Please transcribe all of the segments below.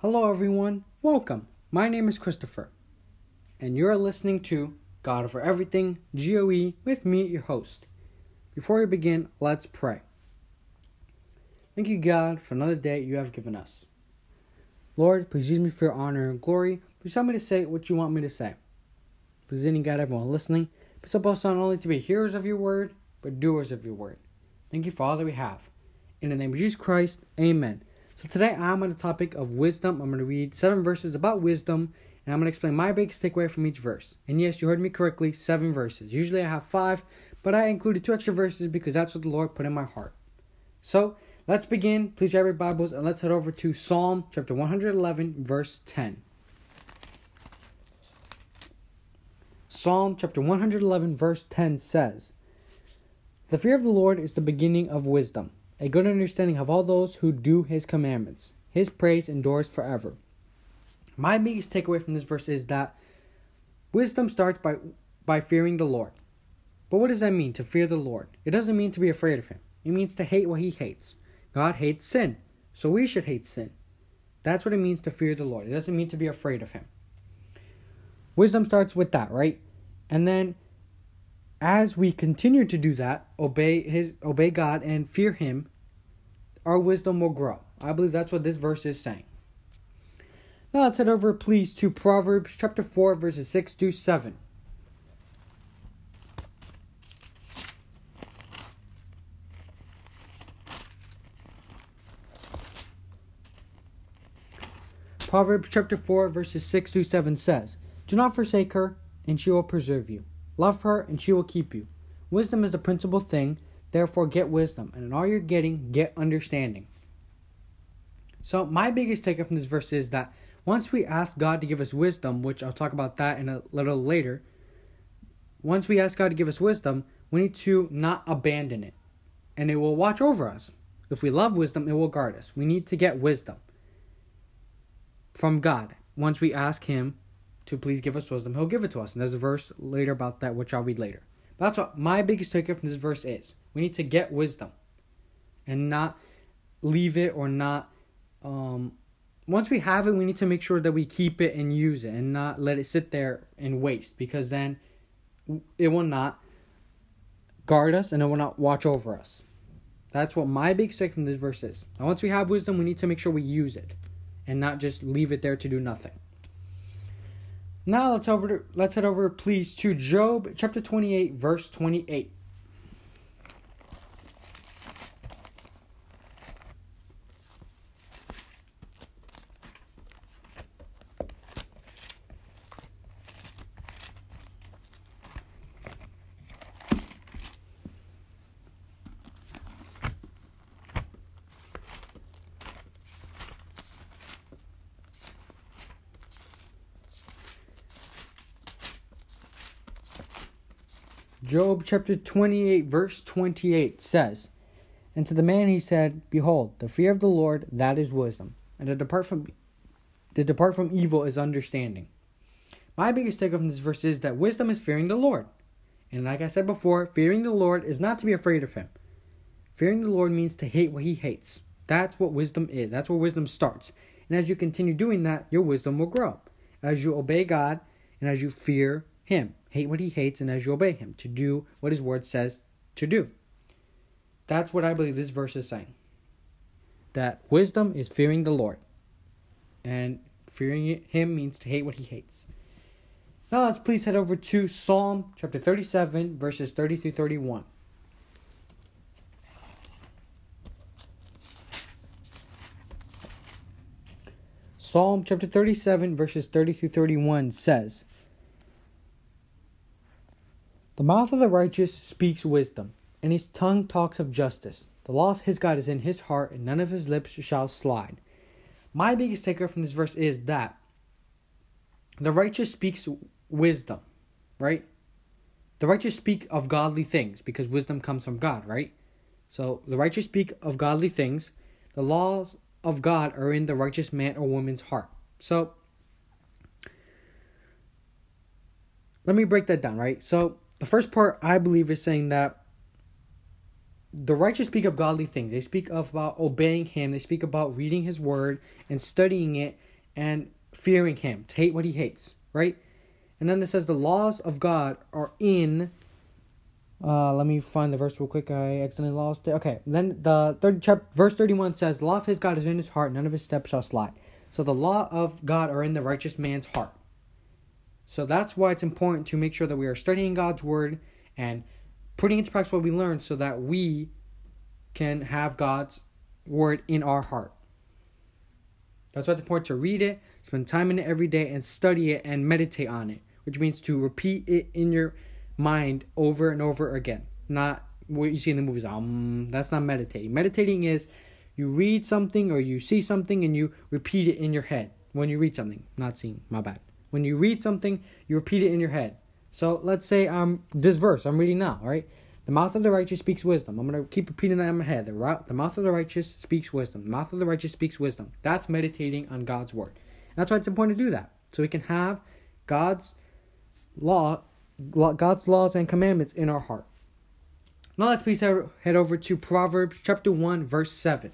Hello, everyone. Welcome. My name is Christopher, and you're listening to God Over Everything, GOE, with me, your host. Before we begin, let's pray. Thank you, God, for another day you have given us. Lord, please use me for your honor and glory. Please help me to say what you want me to say. Please, any God, everyone listening, help us not only to be hearers of your word, but doers of your word. Thank you for all that we have. In the name of Jesus Christ, amen. So today I'm on the topic of wisdom. I'm going to read seven verses about wisdom, and I'm going to explain my biggest takeaway from each verse. And yes, you heard me correctly, seven verses. Usually I have five, but I included two extra verses because that's what the Lord put in my heart. So let's begin. Please grab your Bibles and let's head over to Psalm chapter 111, verse 10. Psalm chapter 111, verse 10 says, The fear of the Lord is the beginning of wisdom a good understanding of all those who do his commandments. His praise endures forever. My biggest takeaway from this verse is that wisdom starts by by fearing the Lord. But what does that mean to fear the Lord? It doesn't mean to be afraid of him. It means to hate what he hates. God hates sin, so we should hate sin. That's what it means to fear the Lord. It doesn't mean to be afraid of him. Wisdom starts with that, right? And then as we continue to do that, obey his obey God and fear him, our wisdom will grow. I believe that's what this verse is saying. Now let's head over please to Proverbs chapter 4 verses 6 to 7. Proverbs chapter 4 verses 6 to 7 says, Do not forsake her, and she will preserve you. Love her, and she will keep you. Wisdom is the principal thing, therefore, get wisdom, and in all you're getting, get understanding. So, my biggest takeaway from this verse is that once we ask God to give us wisdom, which I'll talk about that in a little later, once we ask God to give us wisdom, we need to not abandon it, and it will watch over us. If we love wisdom, it will guard us. We need to get wisdom from God once we ask Him to please give us wisdom, he'll give it to us. And there's a verse later about that, which I'll read later. But that's what my biggest takeaway from this verse is. We need to get wisdom and not leave it or not. Um, once we have it, we need to make sure that we keep it and use it and not let it sit there and waste because then it will not guard us and it will not watch over us. That's what my big take from this verse is. Now, once we have wisdom, we need to make sure we use it and not just leave it there to do nothing. Now let's over to, let's head over please to Job chapter 28 verse 28. Job chapter 28, verse 28 says, And to the man he said, Behold, the fear of the Lord, that is wisdom, and to depart from to depart from evil is understanding. My biggest takeaway from this verse is that wisdom is fearing the Lord. And like I said before, fearing the Lord is not to be afraid of him. Fearing the Lord means to hate what he hates. That's what wisdom is. That's where wisdom starts. And as you continue doing that, your wisdom will grow. As you obey God and as you fear him hate what he hates, and as you obey him, to do what his word says to do. That's what I believe this verse is saying. That wisdom is fearing the Lord. And fearing him means to hate what he hates. Now let's please head over to Psalm chapter 37, verses 30 through 31. Psalm chapter 37, verses 30 through 31 says, the mouth of the righteous speaks wisdom, and his tongue talks of justice. The law of his God is in his heart, and none of his lips shall slide. My biggest takeaway from this verse is that the righteous speaks wisdom, right? The righteous speak of godly things because wisdom comes from God, right? So the righteous speak of godly things. The laws of God are in the righteous man or woman's heart. So let me break that down, right? So the first part I believe is saying that the righteous speak of godly things. They speak of about obeying him. They speak about reading his word and studying it and fearing him, to hate what he hates, right? And then it says the laws of God are in. Uh, let me find the verse real quick. I accidentally lost it. Okay, then the third chapter, verse thirty-one says, "The law of his God is in his heart; none of his steps shall slide." So the law of God are in the righteous man's heart. So that's why it's important to make sure that we are studying God's word and putting into practice what we learn, so that we can have God's word in our heart. That's why it's important to read it, spend time in it every day, and study it and meditate on it, which means to repeat it in your mind over and over again. Not what you see in the movies. Um, that's not meditating. Meditating is you read something or you see something and you repeat it in your head when you read something. Not seeing, my bad. When you read something, you repeat it in your head. So let's say um this verse I'm reading now, right? The mouth of the righteous speaks wisdom. I'm going to keep repeating that in my head. The, the mouth of the righteous speaks wisdom. The mouth of the righteous speaks wisdom. That's meditating on God's word. And that's why it's important to do that. So we can have God's law, God's laws and commandments in our heart. Now let's please head over to Proverbs chapter 1, verse 7.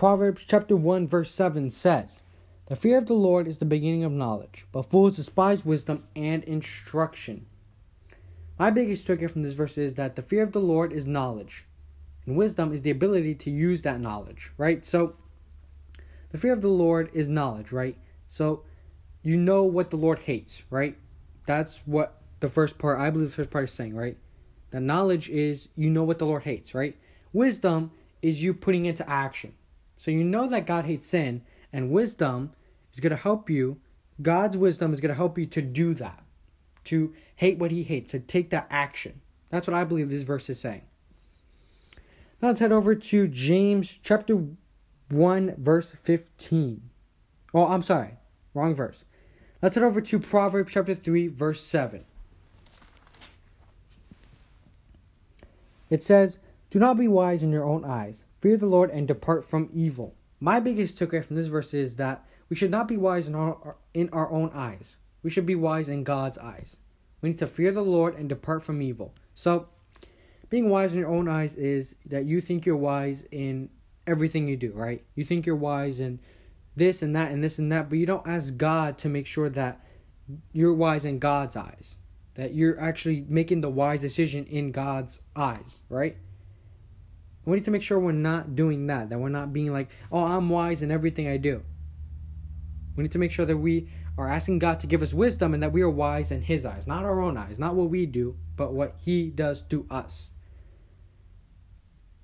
Proverbs chapter 1 verse 7 says, The fear of the Lord is the beginning of knowledge, but fools despise wisdom and instruction. My biggest takeaway from this verse is that the fear of the Lord is knowledge, and wisdom is the ability to use that knowledge, right? So, the fear of the Lord is knowledge, right? So, you know what the Lord hates, right? That's what the first part, I believe the first part is saying, right? The knowledge is you know what the Lord hates, right? Wisdom is you putting into action. So you know that God hates sin, and wisdom is going to help you. God's wisdom is going to help you to do that, to hate what He hates, to take that action. That's what I believe this verse is saying. Now let's head over to James chapter 1, verse 15. Oh, I'm sorry, wrong verse. Let's head over to Proverbs chapter 3, verse 7. It says, Do not be wise in your own eyes. Fear the Lord and depart from evil. My biggest takeaway from this verse is that we should not be wise in our, in our own eyes. We should be wise in God's eyes. We need to fear the Lord and depart from evil. So, being wise in your own eyes is that you think you're wise in everything you do, right? You think you're wise in this and that and this and that, but you don't ask God to make sure that you're wise in God's eyes. That you're actually making the wise decision in God's eyes, right? We need to make sure we're not doing that, that we're not being like, oh, I'm wise in everything I do. We need to make sure that we are asking God to give us wisdom and that we are wise in His eyes, not our own eyes, not what we do, but what He does to us.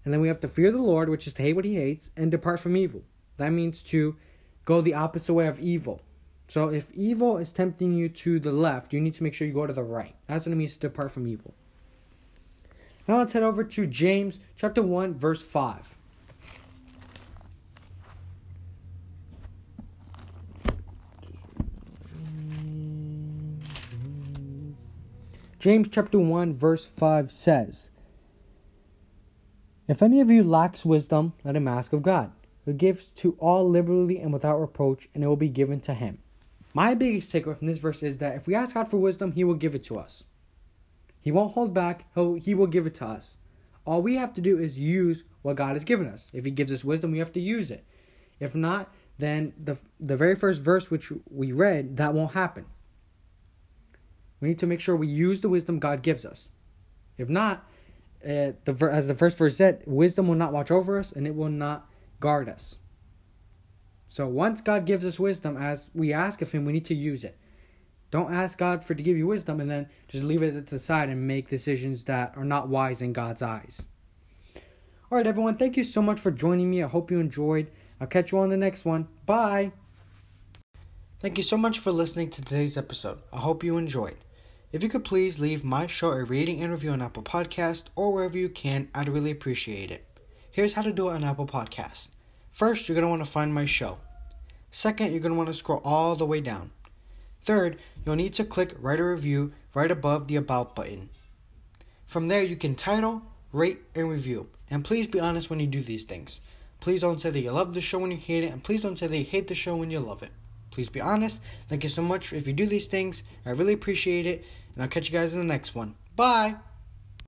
And then we have to fear the Lord, which is to hate what He hates, and depart from evil. That means to go the opposite way of evil. So if evil is tempting you to the left, you need to make sure you go to the right. That's what it means to depart from evil. Now let's head over to James chapter 1, verse 5. James chapter 1, verse 5 says, If any of you lacks wisdom, let him ask of God, who gives to all liberally and without reproach, and it will be given to him. My biggest takeaway from this verse is that if we ask God for wisdom, he will give it to us. He won't hold back. He'll, he will give it to us. All we have to do is use what God has given us. If He gives us wisdom, we have to use it. If not, then the the very first verse which we read that won't happen. We need to make sure we use the wisdom God gives us. If not, uh, the as the first verse said, wisdom will not watch over us and it will not guard us. So once God gives us wisdom, as we ask of Him, we need to use it. Don't ask God for to give you wisdom and then just leave it to the side and make decisions that are not wise in God's eyes. All right, everyone, thank you so much for joining me. I hope you enjoyed. I'll catch you on the next one. Bye. Thank you so much for listening to today's episode. I hope you enjoyed. If you could please leave my show a rating and review on Apple Podcast or wherever you can, I'd really appreciate it. Here's how to do it on Apple Podcast. First, you're going to want to find my show. Second, you're going to want to scroll all the way down. Third, you'll need to click Write a Review right above the About button. From there, you can title, rate, and review. And please be honest when you do these things. Please don't say that you love the show when you hate it, and please don't say that you hate the show when you love it. Please be honest. Thank you so much if you do these things. I really appreciate it. And I'll catch you guys in the next one. Bye.